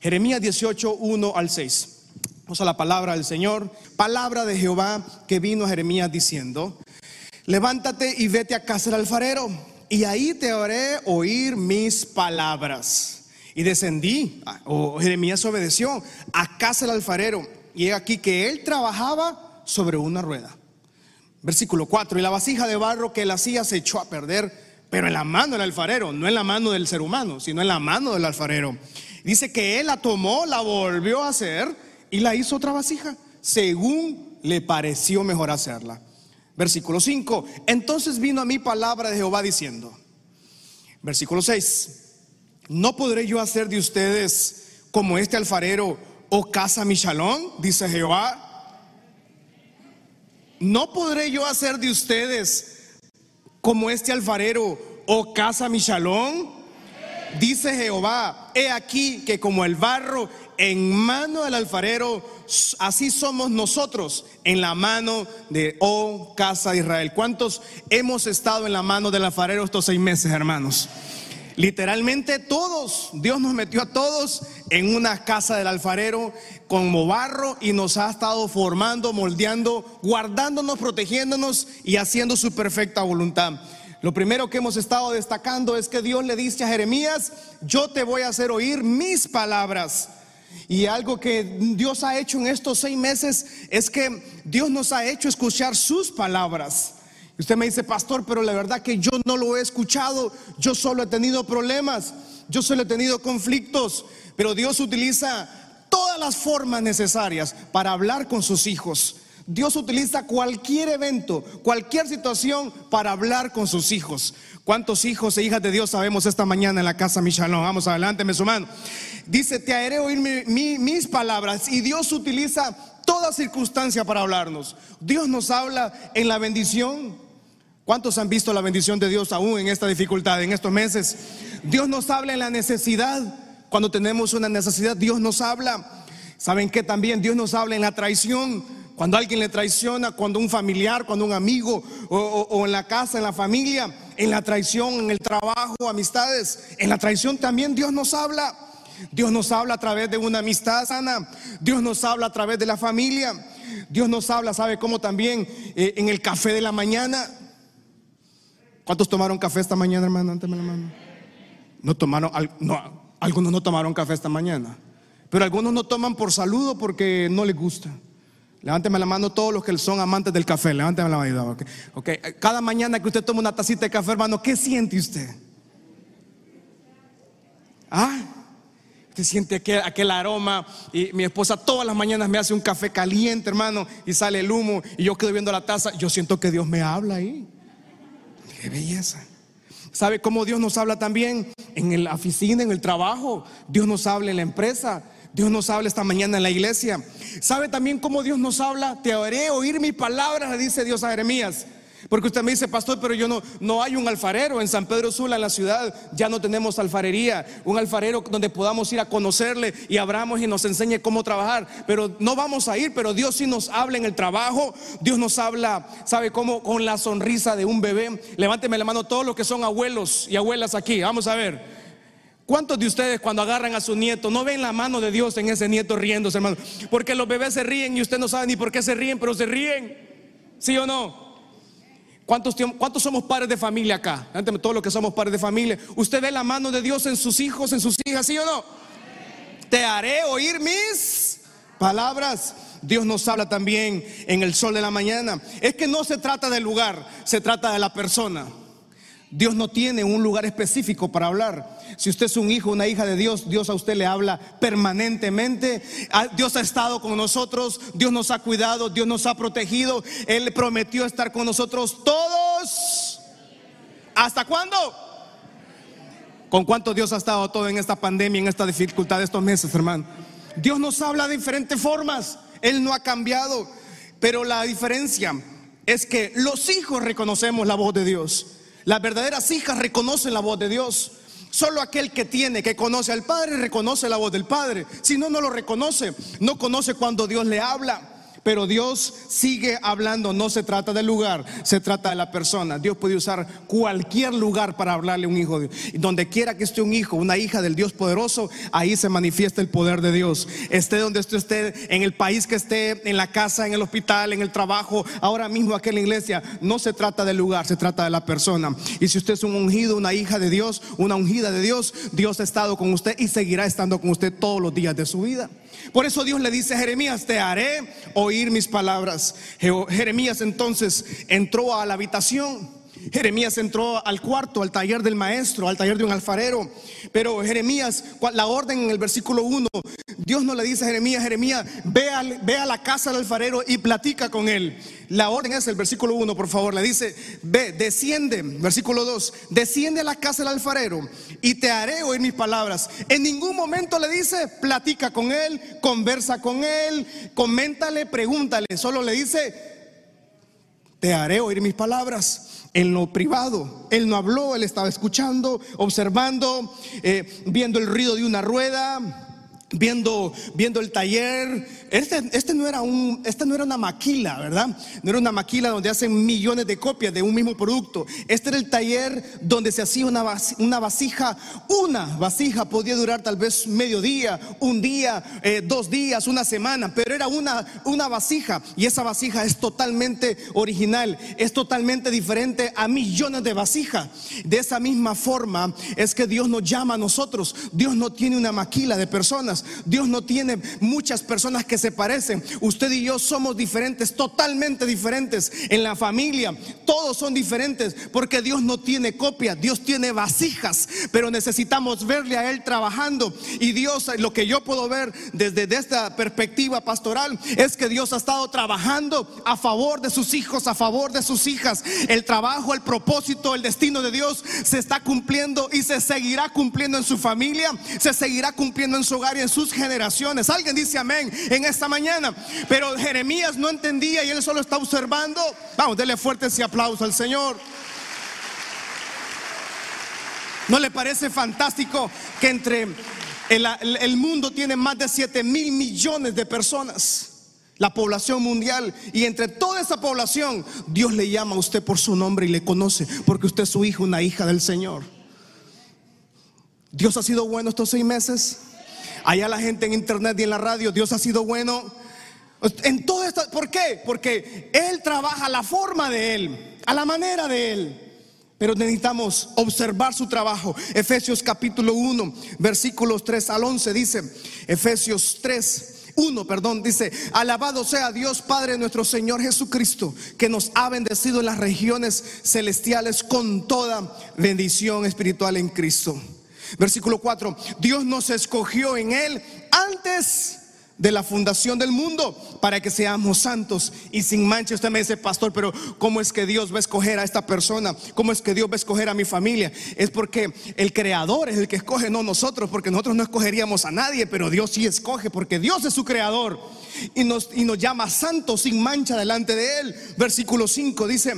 Jeremías 18, 1 al 6. Vamos a la palabra del Señor. Palabra de Jehová que vino a Jeremías diciendo, levántate y vete a casa del alfarero, y ahí te haré oír mis palabras. Y descendí, o Jeremías obedeció, a casa del alfarero, y he aquí que él trabajaba sobre una rueda. Versículo 4, y la vasija de barro que él hacía se echó a perder, pero en la mano del alfarero, no en la mano del ser humano, sino en la mano del alfarero. Dice que él la tomó, la volvió a hacer y la hizo otra vasija, según le pareció mejor hacerla. Versículo 5. Entonces vino a mí palabra de Jehová diciendo, versículo 6, ¿no podré yo hacer de ustedes como este alfarero o casa Michalón? Dice Jehová. ¿No podré yo hacer de ustedes como este alfarero o casa Michalón? Dice Jehová, he aquí que como el barro en mano del alfarero, así somos nosotros en la mano de, oh casa de Israel. ¿Cuántos hemos estado en la mano del alfarero estos seis meses, hermanos? Literalmente todos, Dios nos metió a todos en una casa del alfarero como barro y nos ha estado formando, moldeando, guardándonos, protegiéndonos y haciendo su perfecta voluntad. Lo primero que hemos estado destacando es que Dios le dice a Jeremías, yo te voy a hacer oír mis palabras. Y algo que Dios ha hecho en estos seis meses es que Dios nos ha hecho escuchar sus palabras. Usted me dice, pastor, pero la verdad que yo no lo he escuchado, yo solo he tenido problemas, yo solo he tenido conflictos, pero Dios utiliza todas las formas necesarias para hablar con sus hijos. Dios utiliza cualquier evento, cualquier situación para hablar con sus hijos. ¿Cuántos hijos e hijas de Dios sabemos esta mañana en la casa Michalón? Vamos adelante, me mano. Dice, te haré oír mis palabras y Dios utiliza toda circunstancia para hablarnos. Dios nos habla en la bendición. ¿Cuántos han visto la bendición de Dios aún en esta dificultad, en estos meses? Dios nos habla en la necesidad. Cuando tenemos una necesidad, Dios nos habla. ¿Saben que también Dios nos habla en la traición? Cuando alguien le traiciona, cuando un familiar, cuando un amigo o, en la casa, en la familia, en la traición, en el trabajo, amistades, en la traición también Dios nos habla. Dios nos habla a través de una amistad sana. Dios nos habla a través de la familia. Dios nos habla, ¿sabe cómo también? Eh, en el café de la mañana. ¿Cuántos tomaron café esta mañana, hermano? la mano. No tomaron, no, algunos no tomaron café esta mañana. Pero algunos no toman por saludo porque no les gusta. Levánteme la mano todos los que son amantes del café. Levánteme la mano. Okay. Cada mañana que usted toma una tacita de café, hermano, ¿qué siente usted? Ah, usted siente aquel, aquel, aroma. Y mi esposa todas las mañanas me hace un café caliente, hermano, y sale el humo. Y yo quedo viendo la taza. Yo siento que Dios me habla ahí. Qué belleza. ¿Sabe cómo Dios nos habla también? En la oficina, en el trabajo. Dios nos habla en la empresa. Dios nos habla esta mañana en la iglesia. ¿Sabe también cómo Dios nos habla? Te haré oír mis palabras, le dice Dios a Jeremías. Porque usted me dice, pastor, pero yo no, no hay un alfarero en San Pedro Sula, en la ciudad, ya no tenemos alfarería, un alfarero donde podamos ir a conocerle y abramos y nos enseñe cómo trabajar. Pero no vamos a ir, pero Dios sí nos habla en el trabajo, Dios nos habla, ¿sabe cómo? Con la sonrisa de un bebé. Levánteme la mano todos los que son abuelos y abuelas aquí, vamos a ver. ¿Cuántos de ustedes cuando agarran a su nieto no ven la mano de Dios en ese nieto riéndose, hermano? Porque los bebés se ríen y usted no sabe ni por qué se ríen, pero se ríen. ¿Sí o no? ¿Cuántos, ¿Cuántos, somos padres de familia acá? Todos los que somos padres de familia. ¿Usted ve la mano de Dios en sus hijos, en sus hijas, sí o no? Te haré oír mis palabras. Dios nos habla también en el sol de la mañana. Es que no se trata del lugar, se trata de la persona. Dios no tiene un lugar específico para hablar. Si usted es un hijo, una hija de Dios, Dios a usted le habla permanentemente. Ah, Dios ha estado con nosotros, Dios nos ha cuidado, Dios nos ha protegido. Él prometió estar con nosotros todos. ¿Hasta cuándo? ¿Con cuánto Dios ha estado todo en esta pandemia, en esta dificultad de estos meses, hermano? Dios nos habla de diferentes formas. Él no ha cambiado. Pero la diferencia es que los hijos reconocemos la voz de Dios. Las verdaderas hijas reconocen la voz de Dios. Solo aquel que tiene, que conoce al Padre, reconoce la voz del Padre. Si no, no lo reconoce. No conoce cuando Dios le habla. Pero Dios sigue hablando, no se trata del lugar, se trata de la persona. Dios puede usar cualquier lugar para hablarle a un hijo. Donde quiera que esté un hijo, una hija del Dios poderoso, ahí se manifiesta el poder de Dios. Esté donde usted esté, en el país que esté, en la casa, en el hospital, en el trabajo, ahora mismo aquí en la iglesia, no se trata del lugar, se trata de la persona. Y si usted es un ungido, una hija de Dios, una ungida de Dios, Dios ha estado con usted y seguirá estando con usted todos los días de su vida. Por eso Dios le dice a Jeremías, te haré oír mis palabras. Jeremías entonces entró a la habitación. Jeremías entró al cuarto, al taller del maestro, al taller de un alfarero. Pero Jeremías, la orden en el versículo 1, Dios no le dice a Jeremías, Jeremías, ve, a la casa del alfarero y platica con él. La orden es el versículo 1, por favor. Le dice, ve, desciende, versículo 2, desciende a la casa del alfarero y te haré oír mis palabras. En ningún momento le dice, platica con él, conversa con él, coméntale, pregúntale. Solo le dice, te haré oír mis palabras en lo privado. Él no habló, él estaba escuchando, observando, eh, viendo el ruido de una rueda, viendo, viendo el taller. Este, este, no era un, no era una maquila, ¿verdad? No era una maquila donde hacen millones de copias de un mismo producto. Este era el taller donde se hacía una, una vasija. Una vasija podía durar tal vez medio día, un día, eh, dos días, una semana, pero era una, una vasija. Y esa vasija es totalmente original, es totalmente diferente a millones de vasijas. De esa misma forma es que Dios nos llama a nosotros. Dios no tiene una maquila de personas. Dios no tiene muchas personas que se parecen. Usted y yo somos diferentes, totalmente diferentes. En la familia, todos son diferentes porque Dios no tiene copia, Dios tiene vasijas, pero necesitamos verle a Él trabajando. Y Dios, lo que yo puedo ver desde esta perspectiva pastoral, es que Dios ha estado trabajando a favor de sus hijos, a favor de sus hijas. El trabajo, el propósito, el destino de Dios se está cumpliendo y se seguirá cumpliendo en su familia, se seguirá cumpliendo en su hogar y en sus generaciones. Alguien dice amén en esta mañana. Pero Jeremías no entendía y él solo está observando. Vamos, denle fuerte ese aplauso al Señor. ¿No le parece fantástico que entre el, el mundo tiene más de 7 mil millones de personas? La población mundial. Y entre toda esa población, Dios le llama a usted por su nombre y le conoce porque usted es su hijo, una hija del Señor. Dios ha sido bueno estos seis meses. Allá la gente en internet y en la radio, Dios ha sido bueno. En todo esto, ¿por qué? Porque Él trabaja a la forma de Él, a la manera de Él. Pero necesitamos observar su trabajo. Efesios capítulo 1, versículos 3 al 11 dice, Efesios 3, 1, perdón, dice, alabado sea Dios Padre nuestro Señor Jesucristo, que nos ha bendecido en las regiones celestiales con toda bendición espiritual en Cristo. Versículo 4, Dios nos escogió en Él antes de la fundación del mundo para que seamos santos y sin mancha. Usted me dice, pastor, pero ¿cómo es que Dios va a escoger a esta persona? ¿Cómo es que Dios va a escoger a mi familia? Es porque el creador es el que escoge, no nosotros, porque nosotros no escogeríamos a nadie, pero Dios sí escoge, porque Dios es su creador y nos, y nos llama santos sin mancha delante de Él. Versículo 5 dice,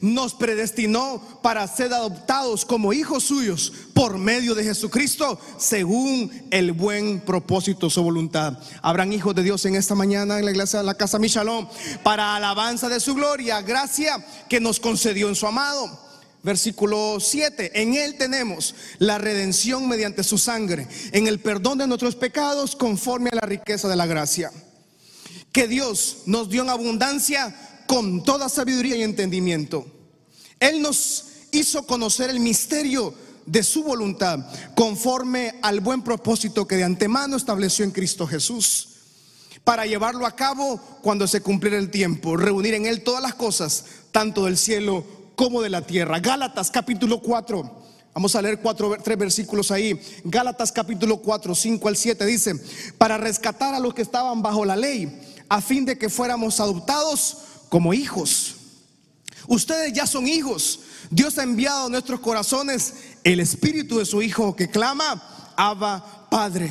nos predestinó para ser adoptados como hijos suyos por medio de Jesucristo, según el buen propósito, su voluntad. Habrán hijos de Dios en esta mañana en la iglesia de la casa Michalón para alabanza de su gloria, gracia que nos concedió en su amado. Versículo 7, en Él tenemos la redención mediante su sangre, en el perdón de nuestros pecados conforme a la riqueza de la gracia. Que Dios nos dio en abundancia con toda sabiduría y entendimiento. Él nos hizo conocer el misterio de su voluntad conforme al buen propósito que de antemano estableció en Cristo Jesús para llevarlo a cabo cuando se cumpliera el tiempo, reunir en él todas las cosas, tanto del cielo como de la tierra. Gálatas capítulo 4. Vamos a leer cuatro, tres versículos ahí. Gálatas capítulo 4, 5 al 7 dice, para rescatar a los que estaban bajo la ley, a fin de que fuéramos adoptados como hijos. Ustedes ya son hijos. Dios ha enviado a nuestros corazones el espíritu de su Hijo que clama, Abba Padre.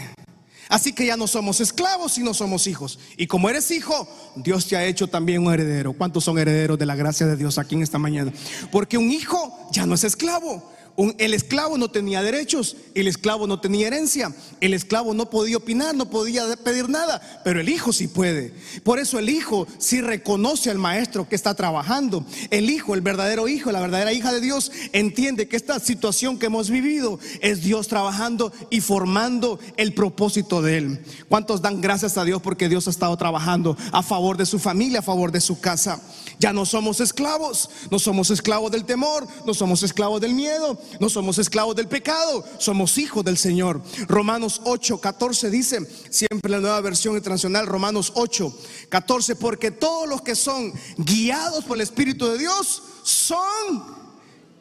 Así que ya no somos esclavos, sino somos hijos. Y como eres hijo, Dios te ha hecho también un heredero. ¿Cuántos son herederos de la gracia de Dios aquí en esta mañana? Porque un hijo ya no es esclavo. El esclavo no tenía derechos, el esclavo no tenía herencia, el esclavo no podía opinar, no podía pedir nada, pero el hijo sí puede. Por eso el hijo sí reconoce al maestro que está trabajando. El hijo, el verdadero hijo, la verdadera hija de Dios, entiende que esta situación que hemos vivido es Dios trabajando y formando el propósito de él. ¿Cuántos dan gracias a Dios porque Dios ha estado trabajando a favor de su familia, a favor de su casa? Ya no somos esclavos, no somos esclavos del temor, no somos esclavos del miedo, no somos esclavos del pecado, somos hijos del Señor. Romanos 8, 14 dice, siempre la nueva versión internacional, Romanos 8, 14, porque todos los que son guiados por el Espíritu de Dios son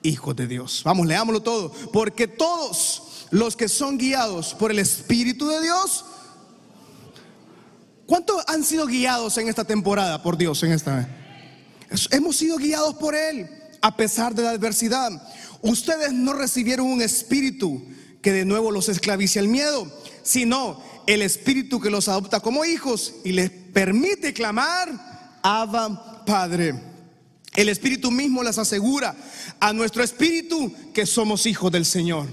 hijos de Dios. Vamos, leámoslo todo. Porque todos los que son guiados por el Espíritu de Dios, ¿cuántos han sido guiados en esta temporada por Dios en esta vez? Hemos sido guiados por Él a pesar de la adversidad. Ustedes no recibieron un espíritu que de nuevo los esclavice al miedo, sino el espíritu que los adopta como hijos y les permite clamar, Abba Padre. El espíritu mismo les asegura a nuestro espíritu que somos hijos del Señor.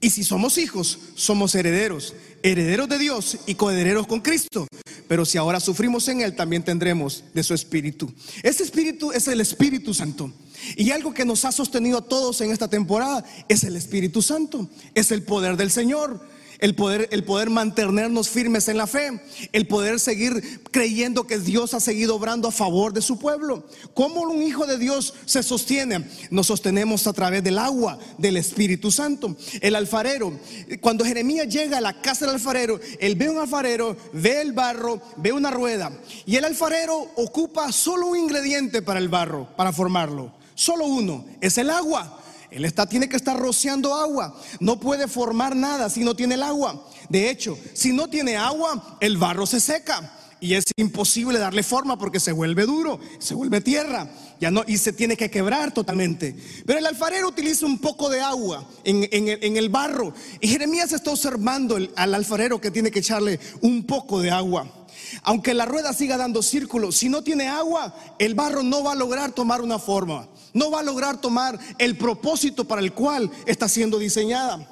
Y si somos hijos, somos herederos, herederos de Dios y coherederos con Cristo. Pero si ahora sufrimos en Él, también tendremos de su Espíritu. Ese Espíritu es el Espíritu Santo. Y algo que nos ha sostenido a todos en esta temporada es el Espíritu Santo, es el poder del Señor el poder, el poder mantenernos firmes en la fe, el poder seguir creyendo que Dios ha seguido obrando a favor de su pueblo. ¿Cómo un hijo de Dios se sostiene? Nos sostenemos a través del agua, del Espíritu Santo. El alfarero, cuando Jeremías llega a la casa del alfarero, él ve un alfarero, ve el barro, ve una rueda. Y el alfarero ocupa solo un ingrediente para el barro, para formarlo. Solo uno, es el agua. Él está, tiene que estar rociando agua. No puede formar nada si no tiene el agua. De hecho, si no tiene agua, el barro se seca. Y es imposible darle forma porque se vuelve duro, se vuelve tierra, ya no, y se tiene que quebrar totalmente. Pero el alfarero utiliza un poco de agua en, el, barro. Y Jeremías está observando al alfarero que tiene que echarle un poco de agua. Aunque la rueda siga dando círculos, si no tiene agua, el barro no va a lograr tomar una forma no va a lograr tomar el propósito para el cual está siendo diseñada.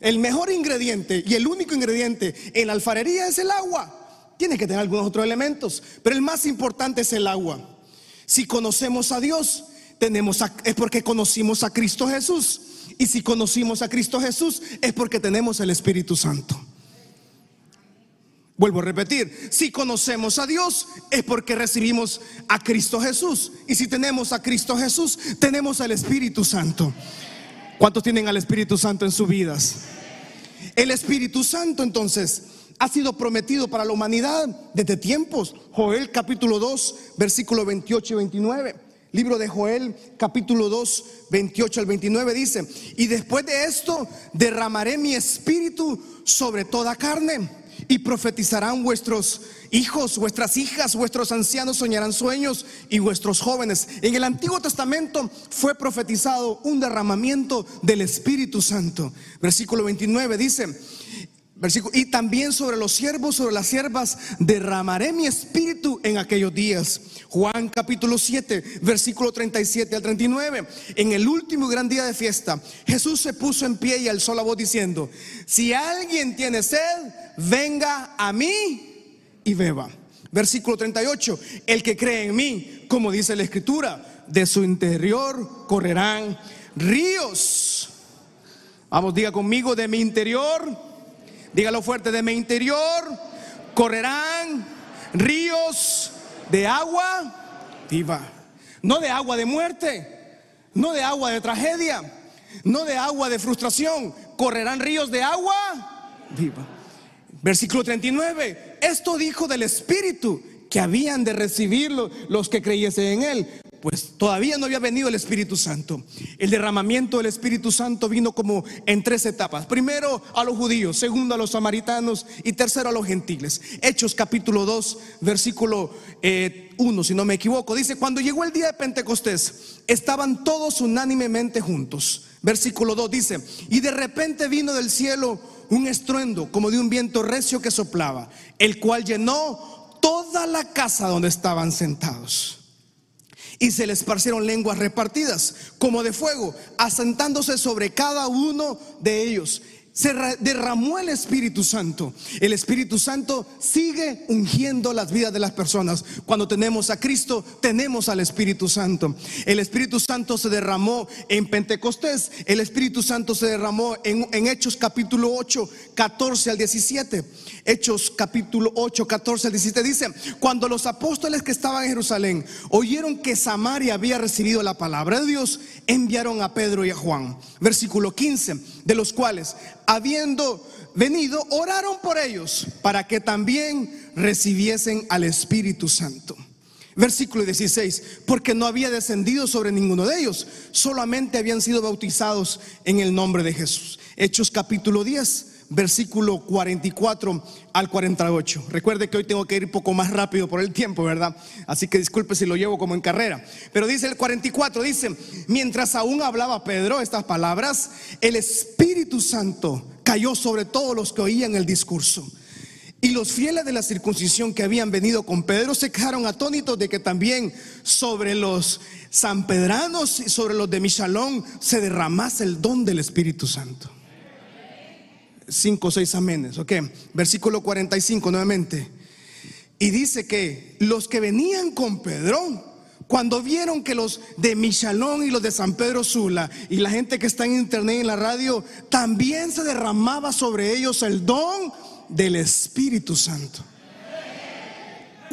El mejor ingrediente y el único ingrediente en la alfarería es el agua. Tiene que tener algunos otros elementos, pero el más importante es el agua. Si conocemos a Dios, tenemos es porque conocimos a Cristo Jesús. Y si conocimos a Cristo Jesús, es porque tenemos el Espíritu Santo. Vuelvo a repetir, si conocemos a Dios es porque recibimos a Cristo Jesús. Y si tenemos a Cristo Jesús, tenemos al Espíritu Santo. ¿Cuántos tienen al Espíritu Santo en sus vidas? El Espíritu Santo entonces ha sido prometido para la humanidad desde tiempos. Joel capítulo 2, versículo 28 y 29. Libro de Joel capítulo 2, 28 al 29 dice, y después de esto derramaré mi espíritu sobre toda carne y profetizarán vuestros hijos, vuestras hijas, vuestros ancianos soñarán sueños y vuestros jóvenes. En el Antiguo Testamento fue profetizado un derramamiento del Espíritu Santo. Versículo 29 dice, y también sobre los siervos, sobre las siervas, derramaré mi espíritu en aquellos días. Juan capítulo 7, versículo 37 al 39. En el último gran día de fiesta, Jesús se puso en pie y alzó la voz diciendo, si alguien tiene sed, venga a mí y beba. Versículo 38, el que cree en mí, como dice la escritura, de su interior correrán ríos. Vamos, diga conmigo, de mi interior dígalo fuerte, de mi interior correrán ríos de agua viva. No de agua de muerte, no de agua de tragedia, no de agua de frustración, correrán ríos de agua viva. Versículo 39, esto dijo del Espíritu que habían de recibirlo los que creyesen en él, pues todavía no había venido el Espíritu Santo. El derramamiento del Espíritu Santo vino como en tres etapas. Primero a los judíos, segundo a los samaritanos y tercero a los gentiles. Hechos capítulo 2, versículo 1, eh, si no me equivoco, dice, cuando llegó el día de Pentecostés, estaban todos unánimemente juntos. Versículo 2 dice, y de repente vino del cielo un estruendo como de un viento recio que soplaba, el cual llenó toda la casa donde estaban sentados. Y se le esparcieron lenguas repartidas como de fuego, asentándose sobre cada uno de ellos se derramó el Espíritu Santo. El Espíritu Santo sigue ungiendo las vidas de las personas. Cuando tenemos a Cristo, tenemos al Espíritu Santo. El Espíritu Santo se derramó en Pentecostés. El Espíritu Santo se derramó en, Hechos capítulo 8, 14 al 17. Hechos capítulo 8, 14 al 17 dice, cuando los apóstoles que estaban en Jerusalén oyeron que Samaria había recibido la palabra de Dios, enviaron a Pedro y a Juan. Versículo 15, de los cuales habiendo venido, oraron por ellos para que también recibiesen al Espíritu Santo. Versículo 16, porque no había descendido sobre ninguno de ellos, solamente habían sido bautizados en el nombre de Jesús. Hechos capítulo 10, versículo 44 al 48. Recuerde que hoy tengo que ir un poco más rápido por el tiempo, ¿verdad? Así que disculpe si lo llevo como en carrera. Pero dice el 44, dice, mientras aún hablaba Pedro estas palabras, el Espíritu Santo cayó sobre todos los que oían el discurso. Y los fieles de la circuncisión que habían venido con Pedro se quedaron atónitos de que también sobre los sanpedranos y sobre los de Michalón se derramase el don del Espíritu Santo cinco o seis amenes. Ok, versículo 45 nuevamente. Y dice que los que venían con Pedro, cuando vieron que los de Michalón y los de San Pedro Sula y la gente que está en internet y en la radio, también se derramaba sobre ellos el don del Espíritu Santo.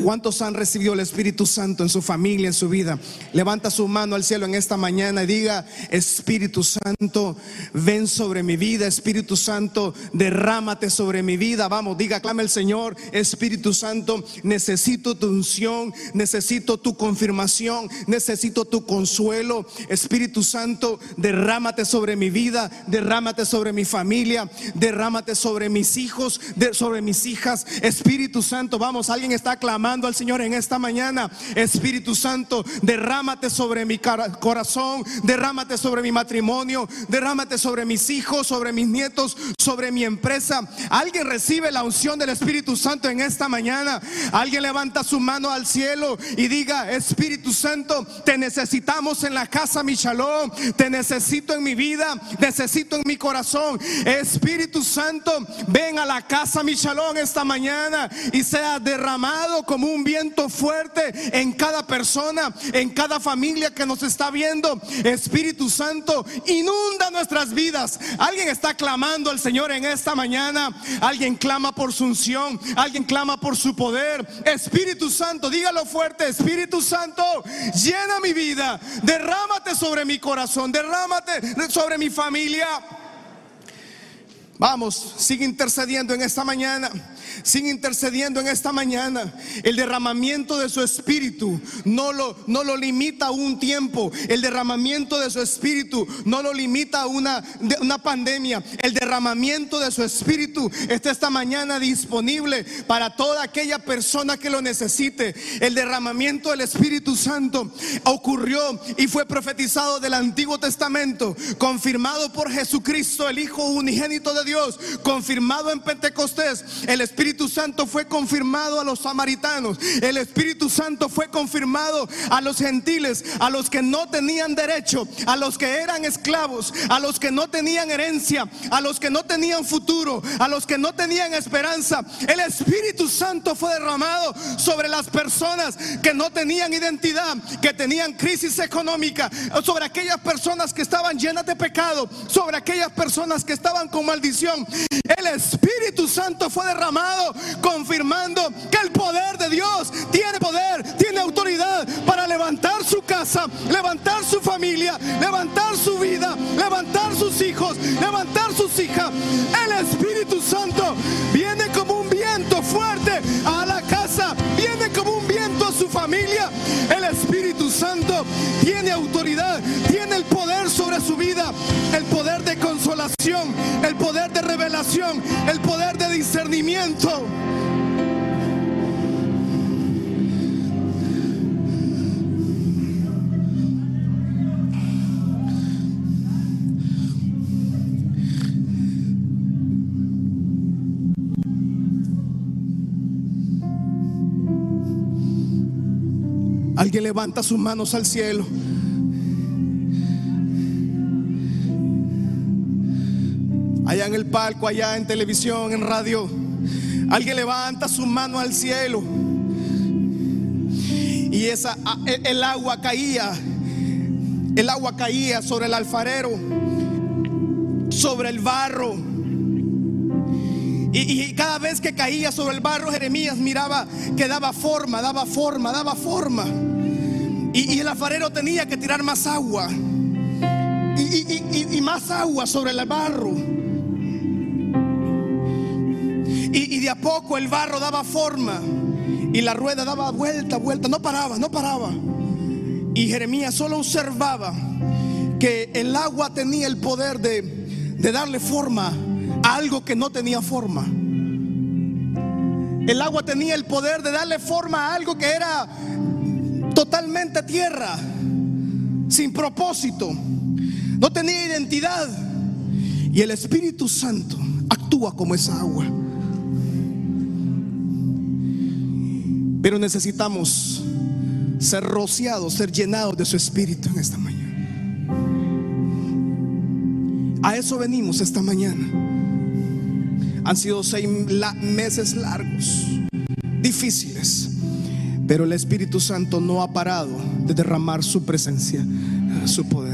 ¿Cuántos han recibido el Espíritu Santo en su familia, en su vida? Levanta su mano al cielo en esta mañana y diga, Espíritu Santo, ven sobre mi vida, Espíritu Santo, derrámate sobre mi vida. Vamos, diga, clama el Señor, Espíritu Santo, necesito tu unción, necesito tu confirmación, necesito tu consuelo. Espíritu Santo, derrámate sobre mi vida, derrámate sobre mi familia, derrámate sobre mis hijos, sobre mis hijas. Espíritu Santo, vamos, alguien está clamando al Señor en esta mañana. Espíritu Santo, derrámate sobre mi corazón, derrámate sobre mi matrimonio, derrámate sobre mis hijos, sobre mis nietos, sobre mi empresa. Alguien recibe la unción del Espíritu Santo en esta mañana. Alguien levanta su mano al cielo y diga, Espíritu Santo, te necesitamos en la casa, mi shalom. Te necesito en mi vida, necesito en mi corazón. Espíritu Santo, ven a la casa, mi shalom, esta mañana y sea derramado como un viento fuerte en cada persona, en cada familia que nos está viendo. Espíritu Santo, inunda nuestras vidas. Alguien está clamando al Señor en esta mañana. Alguien clama por su unción. Alguien clama por su poder. Espíritu Santo, dígalo fuerte. Espíritu Santo, llena mi vida. Derrámate sobre mi corazón. Derrámate sobre mi familia. Vamos, sigue intercediendo en esta mañana sin intercediendo en esta mañana. El derramamiento de su espíritu no lo, no lo limita a un tiempo. El derramamiento de su espíritu no lo limita a una, una pandemia. El derramamiento de su espíritu está esta mañana disponible para toda aquella persona que lo necesite. El derramamiento del Espíritu Santo ocurrió y fue profetizado del Antiguo Testamento, confirmado por Jesucristo, el Hijo unigénito de Dios, confirmado en Pentecostés. El Espíritu Santo fue confirmado a los samaritanos. El Espíritu Santo fue confirmado a los gentiles, a los que no tenían derecho, a los que eran esclavos, a los que no tenían herencia, a los que no tenían futuro, a los que no tenían esperanza. El Espíritu Santo fue derramado sobre las personas que no tenían identidad, que tenían crisis económica, sobre aquellas personas que estaban llenas de pecado, sobre aquellas personas que estaban con maldición. El Espíritu Santo fue derramado confirmando que el poder de Dios tiene poder, tiene autoridad para levantar su casa, levantar su familia, levantar su vida, levantar sus hijos, levantar sus hijas. El Espíritu Santo viene como un viento fuerte a la casa, viene como un viento a su familia. El Espíritu Santo tiene autoridad, tiene el poder sobre su vida, el poder de consolación, el poder de revelación, el poder de discernimiento. Alguien levanta sus manos al cielo. En el palco, allá en televisión, en radio. Alguien levanta su mano al cielo. Y esa el agua caía. El agua caía sobre el alfarero, sobre el barro. Y, cada vez que caía sobre el barro, Jeremías miraba que daba forma, daba forma, daba forma. Y, y el alfarero tenía que tirar más agua. Y, más agua sobre el barro. A poco el barro daba forma. Y la rueda daba vuelta, vuelta. No paraba, no paraba. Y Jeremías solo observaba que el agua tenía el poder de, darle forma algo que no tenía forma. El agua tenía el poder de darle forma a algo que era totalmente tierra, sin propósito, no tenía identidad. Y el Espíritu Santo actúa como esa agua. Pero necesitamos ser rociados, ser llenados de su Espíritu en esta mañana. A eso venimos esta mañana. Han sido seis meses largos, difíciles, pero el Espíritu Santo no ha parado de derramar su presencia, su poder.